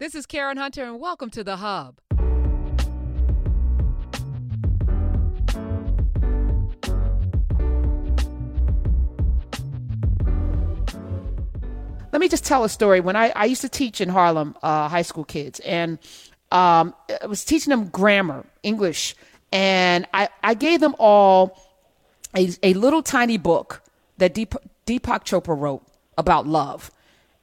This is Karen Hunter, and welcome to The Hub. Let me just tell a story. When I, I used to teach in Harlem, uh, high school kids, and um, I was teaching them grammar, English, and I, I gave them all a, a little tiny book that Deep, Deepak Chopra wrote about love.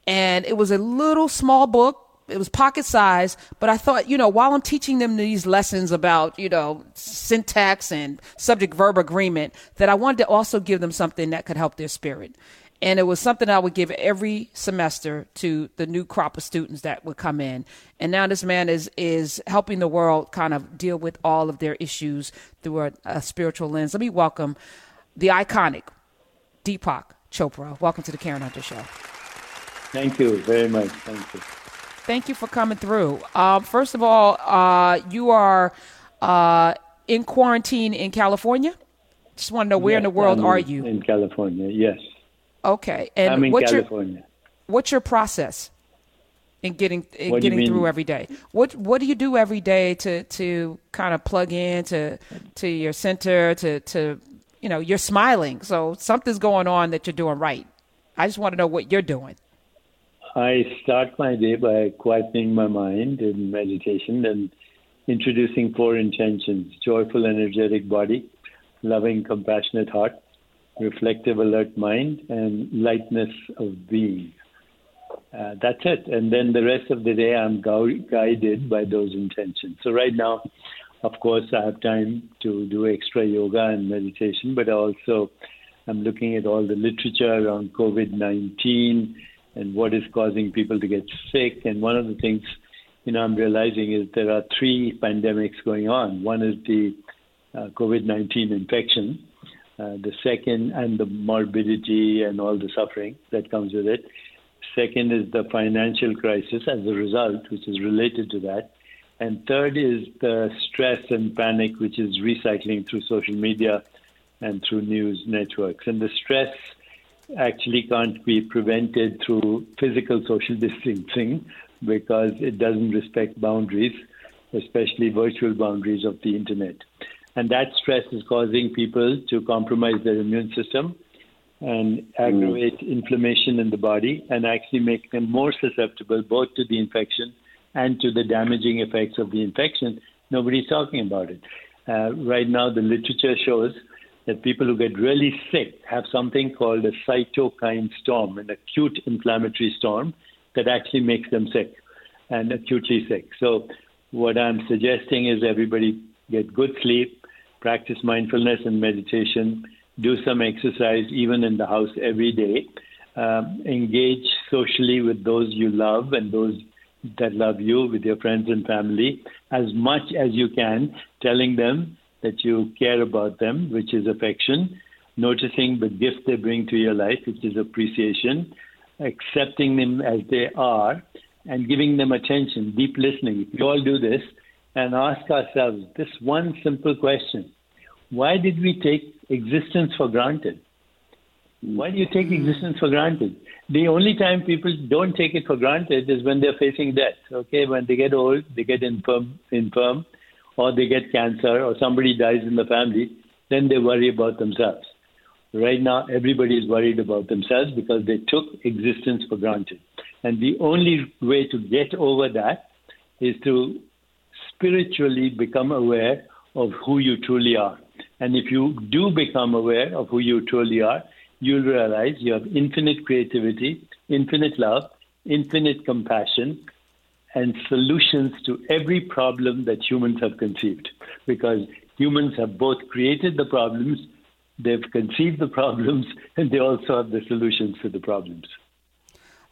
And it was a little small book. It was pocket size, but I thought, you know, while I'm teaching them these lessons about, you know, syntax and subject verb agreement, that I wanted to also give them something that could help their spirit. And it was something I would give every semester to the new crop of students that would come in. And now this man is is helping the world kind of deal with all of their issues through a, a spiritual lens. Let me welcome the iconic Deepak Chopra. Welcome to the Karen Hunter Show. Thank you very much. Thank you. Thank you for coming through. Uh, first of all, uh, you are uh, in quarantine in California. Just want to know where yes, in the world I'm are you? In California, yes. Okay, and I'm in what's California. your what's your process in getting in What do you getting through every day? What what do you do every day to to kind of plug in to to your center to to you know you're smiling, so something's going on that you're doing right. I just want to know what you're doing. I start my day by quietening my mind in meditation and introducing four intentions joyful, energetic body, loving, compassionate heart, reflective, alert mind, and lightness of being. Uh, that's it. And then the rest of the day, I'm gui- guided by those intentions. So, right now, of course, I have time to do extra yoga and meditation, but also I'm looking at all the literature around COVID 19 and what is causing people to get sick. And one of the things, you know, I'm realizing is there are three pandemics going on. One is the uh, COVID 19 infection, uh, the second, and the morbidity and all the suffering that comes with it. Second is the financial crisis as a result, which is related to that. And third is the stress and panic, which is recycling through social media and through news networks. And the stress actually can't be prevented through physical social distancing because it doesn't respect boundaries, especially virtual boundaries of the internet. And that stress is causing people to compromise their immune system and aggravate inflammation in the body and actually make them more susceptible both to the infection and to the damaging effects of the infection. Nobody's talking about it. Uh, right now, the literature shows that people who get really sick have something called a cytokine storm, an acute inflammatory storm that actually makes them sick and acutely sick. So, what I'm suggesting is everybody get good sleep, practice mindfulness and meditation, do some exercise even in the house every day, um, engage socially with those you love and those that love you, with your friends and family, as much as you can, telling them that you care about them, which is affection, noticing the gift they bring to your life, which is appreciation, accepting them as they are, and giving them attention, deep listening. If We all do this and ask ourselves this one simple question Why did we take existence for granted? Why do you take hmm. existence for granted? The only time people don't take it for granted is when they're facing death. Okay, when they get old, they get infirm, infirm, or they get cancer, or somebody dies in the family, then they worry about themselves. Right now, everybody is worried about themselves because they took existence for granted. And the only way to get over that is to spiritually become aware of who you truly are. And if you do become aware of who you truly are, you'll realize you have infinite creativity, infinite love, infinite compassion, and solutions to every problem that humans have conceived. Because humans have both created the problems, they've conceived the problems, and they also have the solutions to the problems.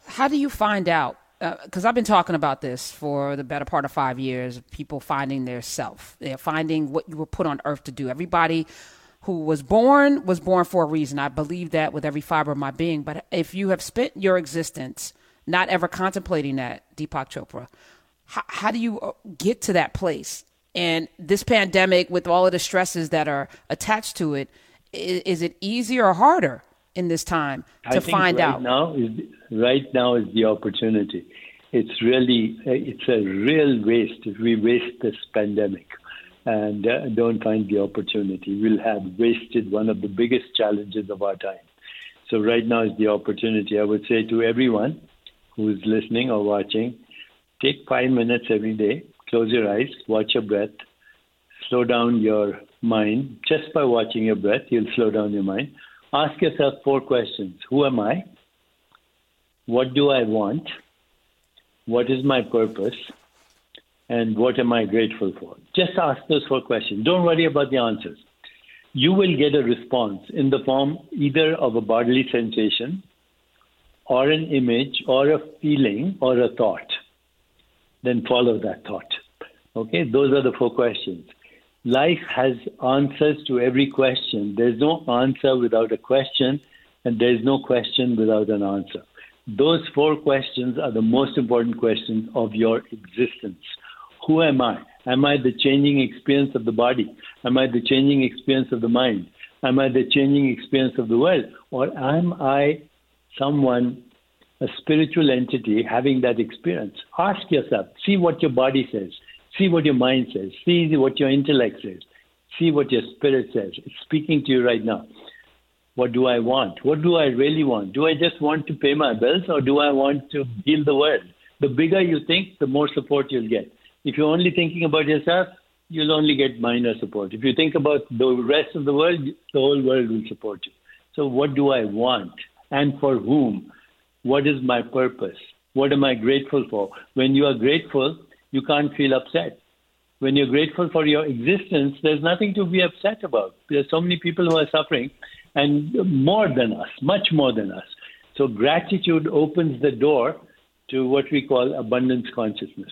How do you find out? Uh, because I've been talking about this for the better part of five years. People finding their self. They're finding what you were put on earth to do. Everybody who was born was born for a reason. I believe that with every fiber of my being. But if you have spent your existence not ever contemplating that, Deepak Chopra, how, how do you uh, get to that place? And this pandemic, with all of the stresses that are attached to it, is, is it easier or harder in this time to I think find right out? Now is, right now is the opportunity. it's really it's a real waste if we waste this pandemic and uh, don't find the opportunity. We'll have wasted one of the biggest challenges of our time. So right now is the opportunity. I would say to everyone who's listening or watching, take five minutes every day, close your eyes, watch your breath, slow down your mind. Just by watching your breath, you'll slow down your mind. Ask yourself four questions. Who am I? What do I want? What is my purpose? And what am I grateful for? Just ask those four questions. Don't worry about the answers. You will get a response in the form either of a bodily sensation or an image or a feeling or a thought. Then follow that thought. Okay, those are the four questions. Life has answers to every question. There's no answer without a question, and there's no question without an answer. Those four questions are the most important questions of your existence. Who am I? Am I the changing experience of the body? Am I the changing experience of the mind? Am I the changing experience of the world? Or am I someone, a spiritual entity having that experience? Ask yourself, see what your body says, see what your mind says, see what your intellect says, see what your spirit says. It's speaking to you right now. What do I want? What do I really want? Do I just want to pay my bills or do I want to heal the world? The bigger you think, the more support you'll get. If you're only thinking about yourself, you'll only get minor support. If you think about the rest of the world, the whole world will support you. So, what do I want and for whom? What is my purpose? What am I grateful for? When you are grateful, you can't feel upset. When you're grateful for your existence, there's nothing to be upset about. There's so many people who are suffering, and more than us, much more than us. So, gratitude opens the door to what we call abundance consciousness.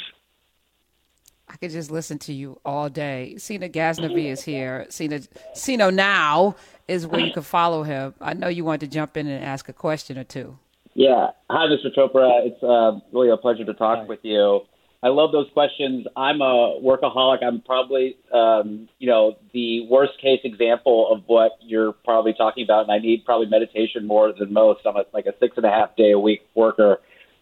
I could just listen to you all day. Sina Ghaznavi is here. Sina Sino now is where you can follow him. I know you want to jump in and ask a question or two. Yeah. Hi, Mr. Chopra. It's uh, really a pleasure to talk Hi. with you. I love those questions. I'm a workaholic. I'm probably, um, you know, the worst case example of what you're probably talking about, and I need probably meditation more than most. I'm a, like a six and a half day a week worker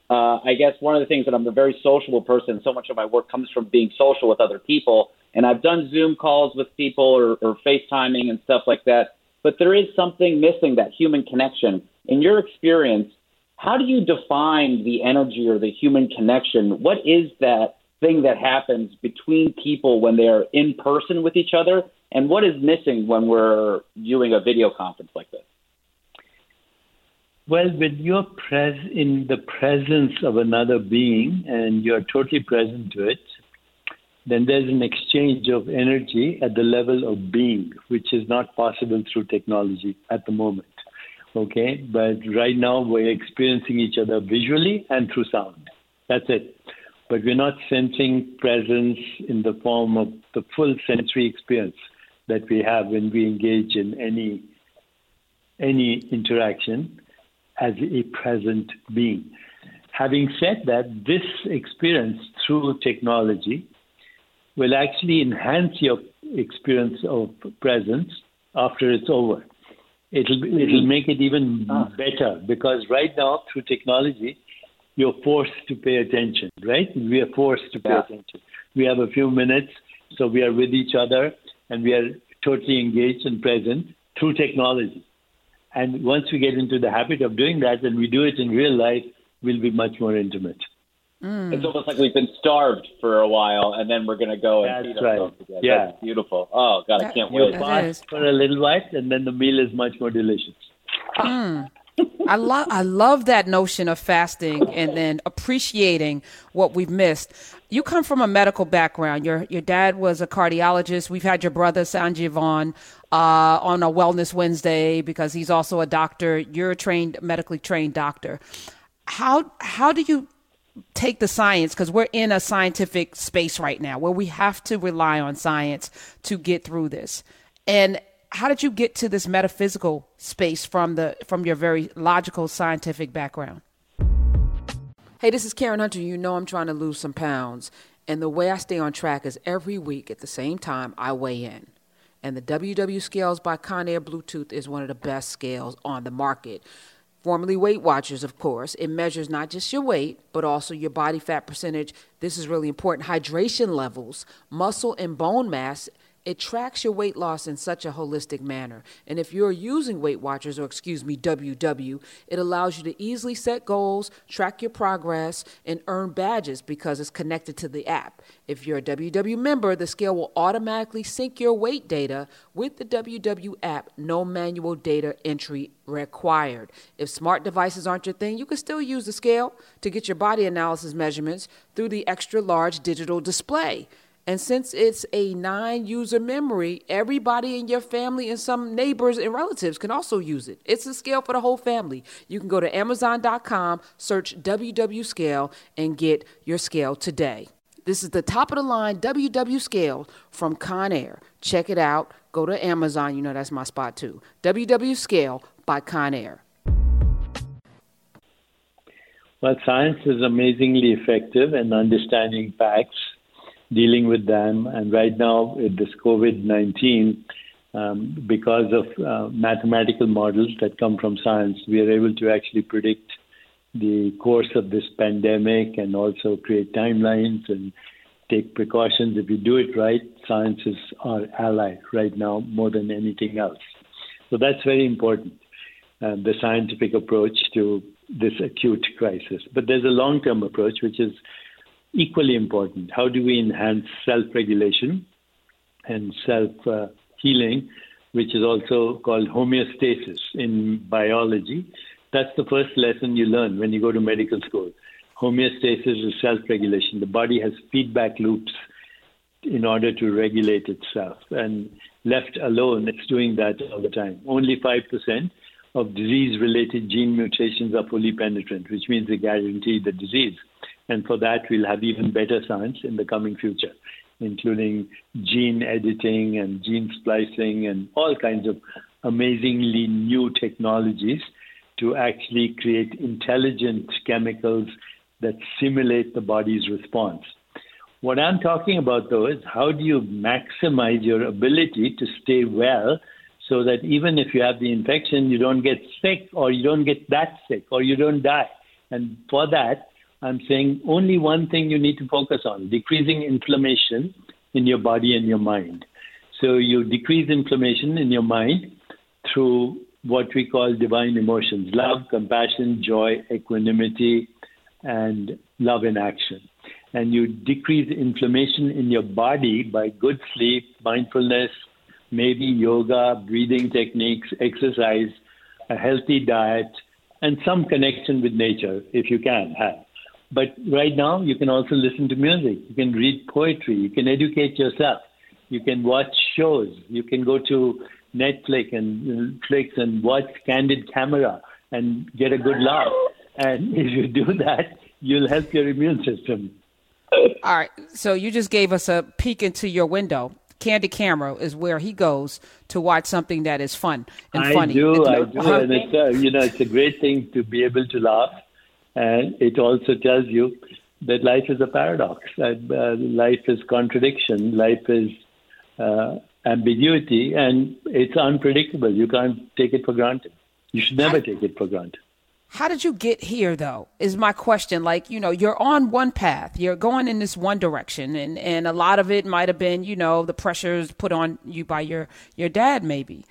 uh, I guess one of the things that I'm a very sociable person. So much of my work comes from being social with other people, and I've done Zoom calls with people or, or FaceTiming and stuff like that. But there is something missing that human connection. In your experience, how do you define the energy or the human connection? What is that thing that happens between people when they're in person with each other, and what is missing when we're doing a video conference like this? Well, when you're pres- in the presence of another being and you're totally present to it, then there's an exchange of energy at the level of being, which is not possible through technology at the moment. Okay, but right now we're experiencing each other visually and through sound. That's it. But we're not sensing presence in the form of the full sensory experience that we have when we engage in any any interaction as a present being. Having said that, this experience through technology will actually enhance your experience of presence after it's over. It'll it'll make it even ah. better because right now through technology, you're forced to pay attention. Right? We are forced to pay yeah. attention. We have a few minutes, so we are with each other and we are totally engaged and present through technology. And once we get into the habit of doing that and we do it in real life, we'll be much more intimate. Mm. It's almost like we've been starved for a while, and then we're going to go and That's feed right. ourselves again. Yeah. That's beautiful. Oh God, I can't you wait. fast for a little while, and then the meal is much more delicious. Mm. I love I love that notion of fasting and then appreciating what we've missed. You come from a medical background. Your your dad was a cardiologist. We've had your brother Sanjiv on uh, on a Wellness Wednesday because he's also a doctor. You're a trained medically trained doctor. How how do you take the science because we're in a scientific space right now where we have to rely on science to get through this and how did you get to this metaphysical space from the from your very logical scientific background? Hey, this is Karen Hunter. You know I'm trying to lose some pounds, and the way I stay on track is every week at the same time I weigh in. And the WW Scales by Conair Bluetooth is one of the best scales on the market. Formerly Weight Watchers, of course. It measures not just your weight, but also your body fat percentage. This is really important. Hydration levels, muscle and bone mass, it tracks your weight loss in such a holistic manner. And if you're using Weight Watchers, or excuse me, WW, it allows you to easily set goals, track your progress, and earn badges because it's connected to the app. If you're a WW member, the scale will automatically sync your weight data with the WW app, no manual data entry required. If smart devices aren't your thing, you can still use the scale to get your body analysis measurements through the extra large digital display. And since it's a nine user memory, everybody in your family and some neighbors and relatives can also use it. It's a scale for the whole family. You can go to Amazon.com, search WW Scale, and get your scale today. This is the top of the line WW Scale from Conair. Check it out. Go to Amazon. You know that's my spot too. WW Scale by Conair. Well, science is amazingly effective in understanding facts dealing with them. And right now, with this COVID 19, um, because of uh, mathematical models that come from science, we are able to actually predict the course of this pandemic and also create timelines and take precautions. If you do it right, science is our ally right now more than anything else. So that's very important, uh, the scientific approach to this acute crisis. But there's a long term approach, which is equally important. How do we enhance self regulation and self uh, healing, which is also called homeostasis in biology? That's the first lesson you learn when you go to medical school. Homeostasis is self regulation. The body has feedback loops in order to regulate itself. And left alone, it's doing that all the time. Only 5% of disease related gene mutations are fully penetrant, which means they guarantee the disease. And for that, we'll have even better science in the coming future, including gene editing and gene splicing and all kinds of amazingly new technologies to actually create intelligent chemicals that simulate the body's response. What I'm talking about, though, is how do you maximize your ability to stay well so that even if you have the infection, you don't get sick or you don't get that sick or you don't die. And for that, I'm saying only one thing you need to focus on decreasing inflammation in your body and your mind. So you decrease inflammation in your mind through what we call divine emotions love, compassion, joy, equanimity, and love in action. And you decrease inflammation in your body by good sleep, mindfulness, maybe yoga, breathing techniques, exercise, a healthy diet, and some connection with nature if you can have. But right now, you can also listen to music. You can read poetry. You can educate yourself. You can watch shows. You can go to Netflix and Netflix and watch Candid Camera and get a good laugh. And if you do that, you'll help your immune system. All right. So you just gave us a peek into your window. Candid Camera is where he goes to watch something that is fun and I funny. do, I do, and it's uh, you know it's a great thing to be able to laugh and it also tells you that life is a paradox. That, uh, life is contradiction. Life is uh, ambiguity, and it's unpredictable. You can't take it for granted. You should never take it for granted. How did you get here, though? Is my question. Like, you know, you're on one path, you're going in this one direction, and, and a lot of it might have been, you know, the pressures put on you by your, your dad, maybe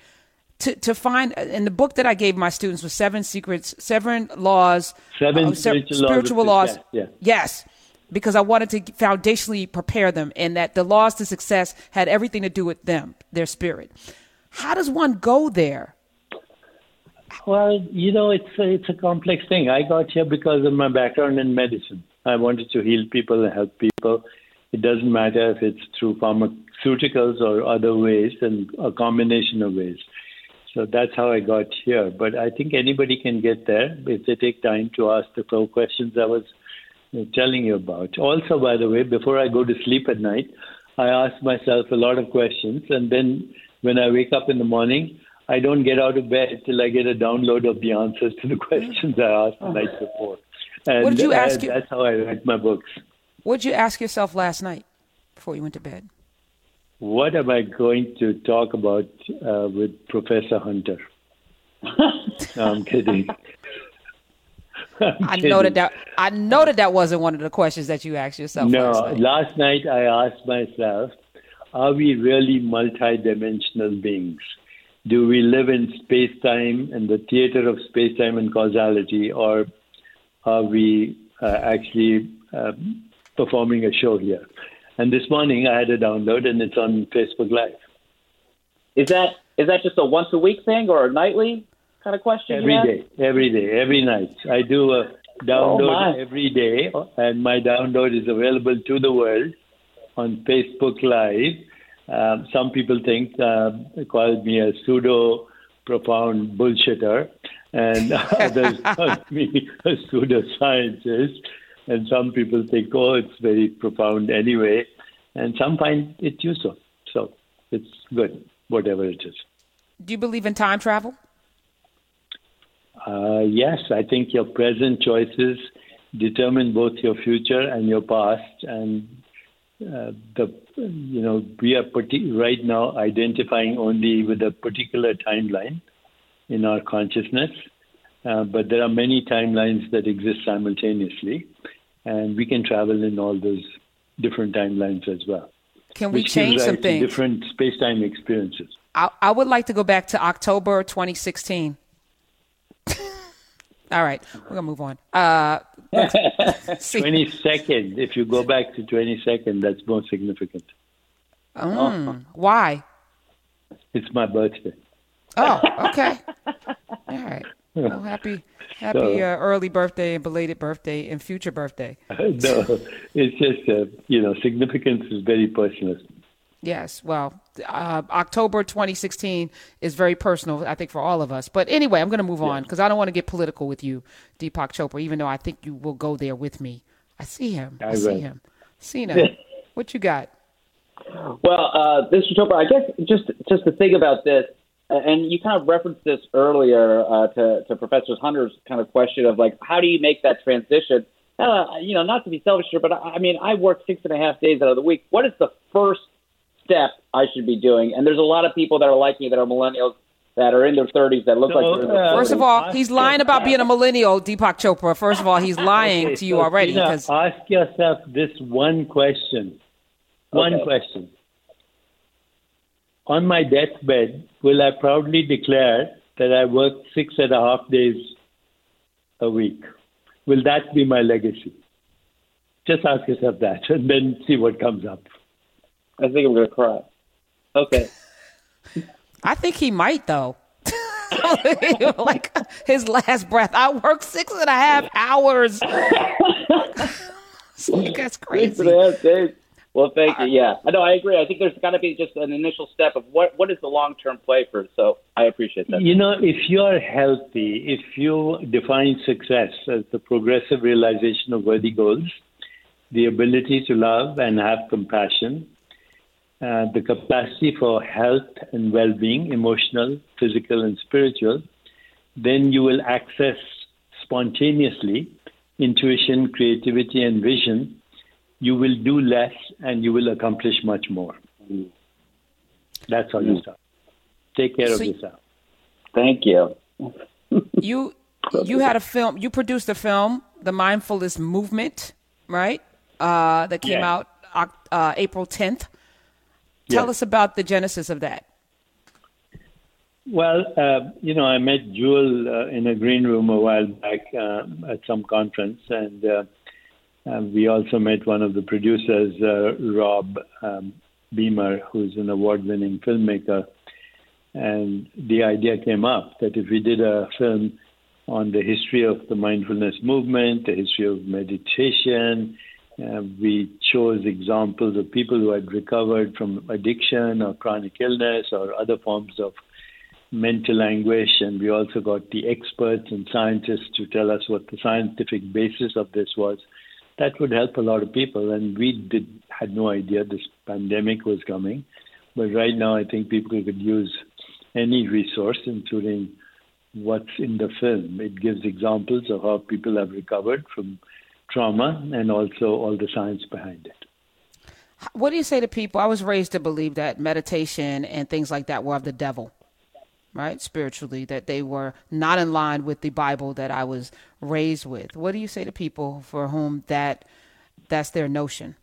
to, to find in the book that I gave my students was seven secrets, seven laws, seven uh, spiritual, spiritual laws. laws. Yeah. Yes, because I wanted to foundationally prepare them, and that the laws to success had everything to do with them, their spirit. How does one go there? Well, you know, it's a, it's a complex thing. I got here because of my background in medicine. I wanted to heal people and help people. It doesn't matter if it's through pharmaceuticals or other ways, and a combination of ways. So that's how I got here. But I think anybody can get there if they take time to ask the four questions I was uh, telling you about. Also, by the way, before I go to sleep at night, I ask myself a lot of questions. And then when I wake up in the morning, I don't get out of bed till I get a download of the answers to the questions I asked the night before. And what did you ask? Uh, that's how I write my books. What did you ask yourself last night before you went to bed? What am I going to talk about uh, with Professor Hunter? no, I'm kidding. I know that, that I know that that wasn't one of the questions that you asked yourself. No, last night, last night I asked myself, are we really multidimensional beings? Do we live in space time and the theater of space time and causality, or are we uh, actually uh, performing a show here? And this morning I had a download and it's on Facebook Live. Is that is that just a once a week thing or a nightly kind of question? Every day, every day, every night. I do a download Oh, every day, and my download is available to the world on Facebook Live. Um, some people think uh, call me a pseudo profound bullshitter, and others call me a pseudo scientist. And some people think, oh, it's very profound anyway, and some find it useful. So it's good, whatever it is. do you believe in time travel? Uh, yes, I think your present choices determine both your future and your past. And uh, the you know we are right now identifying only with a particular timeline in our consciousness, uh, but there are many timelines that exist simultaneously, and we can travel in all those different timelines as well. Can we change some things? different space-time experiences. I, I would like to go back to October 2016. All right, we're gonna move on. Uh, see, 22nd, if you go back to 22nd, that's more significant. mm, why? It's my birthday. Oh, okay. All right. Well, happy, happy So- uh, early birthday and belated birthday and future birthday. no, it's just, uh, you know, significance is very personal. Yes. Well, uh, October 2016 is very personal, I think, for all of us. But anyway, I'm going to move on because I don't want to get political with you, Deepak Chopra, even though I think you will go there with me. I see him. I, I see him. Sina, what you got? Well, uh, Mr. Chopra, I guess just just to think about this, and you kind of referenced this earlier uh, to to Professor Hunter's kind of question of like, how do you make that transition? Uh, you know, not to be selfish here, but I, I mean, I work six and a half days out of the week. What is the first step I should be doing? And there's a lot of people that are like me that are millennials that are in their 30s that look So, like they're in their uh, 40s. First of all, he's lying about being a millennial, Deepak Chopra. First of all, he's lying Okay, to you so, already Tina, ask yourself this one question. One Okay. question. On my deathbed, will I proudly declare that I worked six and a half days a week? Will that be my legacy? Just ask yourself that and then see what comes up. I think I'm going to cry. Okay. I think he might though. like his last breath. I work six and a half hours. Like, that's crazy. a half days. Well, thank you. Yeah, I know. I agree. I think there's got to be just an initial step of what what is the long term play for. So I appreciate that. You know, if you're healthy, if you define success as the progressive realization of worthy goals, the ability to love and have compassion, uh, the capacity for health and well being, emotional, physical, and spiritual, then you will access spontaneously intuition, creativity, and vision. You will do less and you will accomplish much more. That's how you start. Take care of yourself. Thank you. You you had a film. You produced a film, The Mindfulness Movement, right? Uh, that came Yeah. out Oc- uh, April 10th. Tell Yes. us about the genesis of that. Well, uh, you know, I met Jewel uh, in a green room a while back uh, at some conference, and uh, we also met one of the producers, uh, Rob um, Beemer, who's an award-winning filmmaker. And the idea came up that if we did a film on the history of the mindfulness movement, the history of meditation, uh, we chose examples of people who had recovered from addiction or chronic illness or other forms of mental anguish, and we also got the experts and scientists to tell us what the scientific basis of this was. That would help a lot of people, and we did had no idea this pandemic was coming. But right now, I think people could use any resource, including what's in the film. It gives examples of how people have recovered from trauma and also all the science behind it. What do you say to people? I was raised to believe that meditation and things like that were of the devil, right, spiritually, that they were not in line with the Bible that I was raised with. What do you say to people for whom that that's their notion?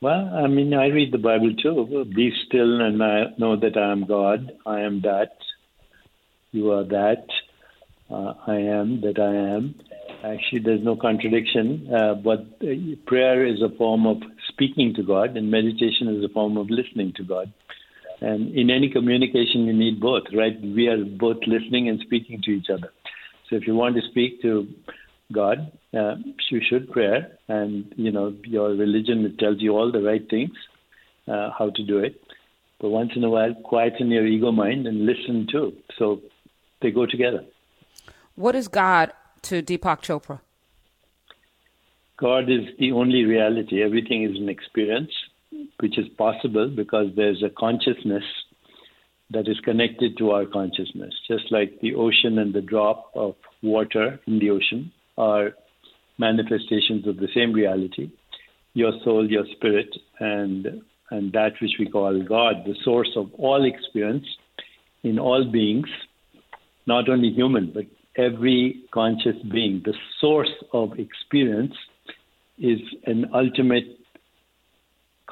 Well, I mean, I read the Bible too. Be still and I know that I am God. I am that. You are that. Uh, I am that I am. Actually, there's no contradiction. Uh, but uh, prayer is a form of speaking to God, and meditation is a form of listening to God. And in any communication, you need both, right? We are both listening and speaking to each other. So if you want to speak to God, uh, you should pray, and you know your religion tells you all the right things, uh, how to do it. But once in a while, quieten your ego mind and listen too. So they go together. What is God to Deepak Chopra? God is the only reality. Everything is an experience which is possible because there's a consciousness that is connected to our consciousness. Just like the ocean and the drop of water in the ocean are manifestations of the same reality. Your soul, your spirit, and and that which we call God, the source of all experience in all beings, not only human, but every conscious being. The source of experience is an ultimate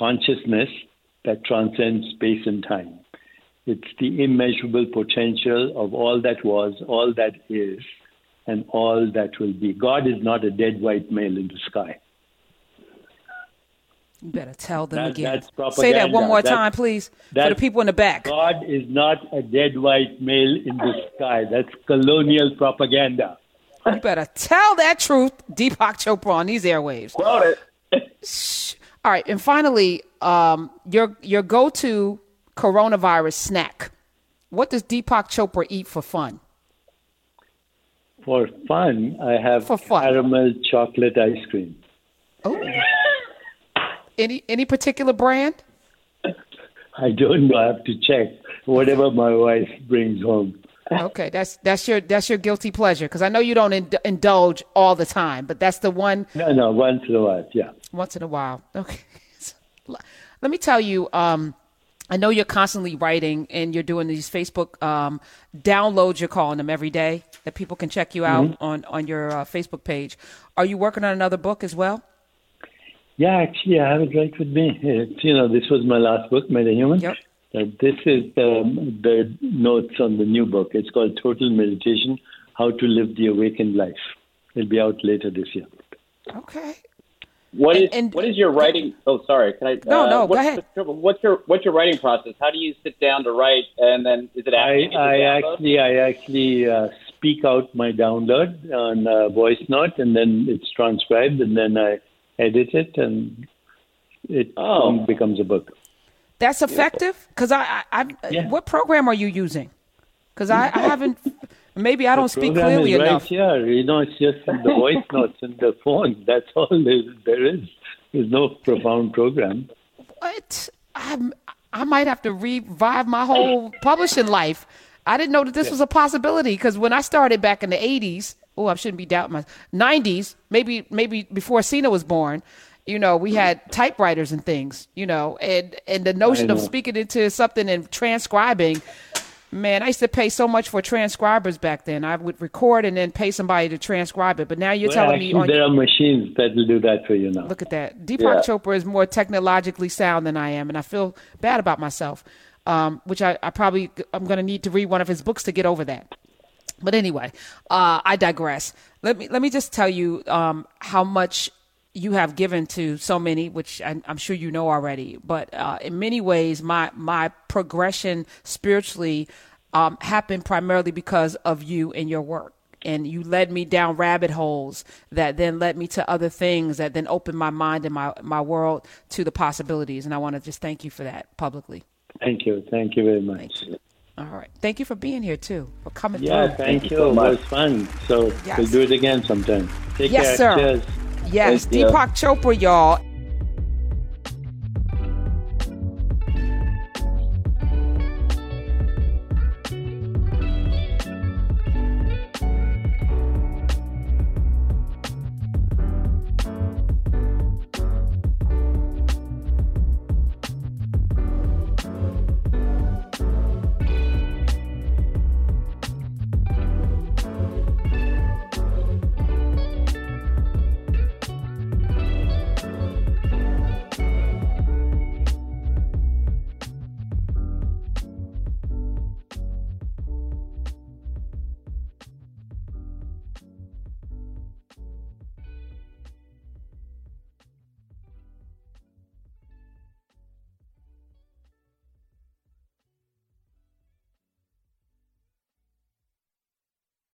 consciousness that transcends space and time. It's the immeasurable potential of all that was, all that is, and all that will be. God is not a dead white male in the sky. You better tell them that, again. Say that one more time, please, for the people in the back. God is not a dead white male in the sky. That's colonial propaganda. You better tell that truth, Deepak Chopra, on these airwaves. Quote it. All right, and finally, um, your your go to coronavirus snack. What does Deepak Chopra eat for fun? For fun, I have for fun. caramel chocolate ice cream. Oh. any any particular brand? I don't know. I have to check. Whatever my wife brings home. Okay, that's that's your that's your guilty pleasure because I know you don't ind- indulge all the time, but that's the one. No, no, once in a while, yeah. Once in a while, okay. Let me tell you, um, I know you're constantly writing and you're doing these Facebook um, downloads. You're calling them every day that people can check you out mm-hmm. on on your uh, Facebook page. Are you working on another book as well? Yeah, actually, I have it right with me. It's, you know, this was my last book, Metahuman. Yep. Uh, this is um, the notes on the new book. It's called Total Meditation: How to Live the Awakened Life. It'll be out later this year. Okay. What is and, what is your writing? Oh, sorry. Can I? No, uh, no. Go ahead. What's your what's your writing process? How do you sit down to write, and then is it? I, I actually I actually uh, speak out my download on a voice note, and then it's transcribed, and then I edit it, and it oh. becomes a book. That's effective because I, I, I uh, yeah. what program are you using? Because I, I haven't. Maybe I don't speak clearly is enough. Right here, you know, it's just in the voice notes and the phone. That's all there is. There's no profound program. What? I'm, I might have to revive my whole publishing life. I didn't know that this yeah. was a possibility because when I started back in the 80s, oh, I shouldn't be doubting my 90s, maybe maybe before Sina was born. You know, we had typewriters and things. You know, and and the notion of speaking into something and transcribing Man, I used to pay so much for transcribers back then. I would record and then pay somebody to transcribe it. But now you're well, telling actually, me on there are machines that will do that for you now. Look at that. Deepak yeah. Chopra is more technologically sound than I am, and I feel bad about myself. Um, which I, I probably I'm going to need to read one of his books to get over that. But anyway, uh, I digress. Let me let me just tell you um, how much you have given to so many, which I, am sure you know already. But uh, in many ways, my my progression spiritually um, happened primarily because of you and your work. And you led me down rabbit holes that then led me to other things that then opened my mind and my my world to the possibilities. And I want to just thank you for that publicly. Thank you. Thank you very much. All right. Thank you for being here too, for coming yeah, through. thank, thank you. So it was fun. So yes. we'll do it again sometime. Take yes, care. sir. Cheers. Yes, Deepak. Chopra, y'all.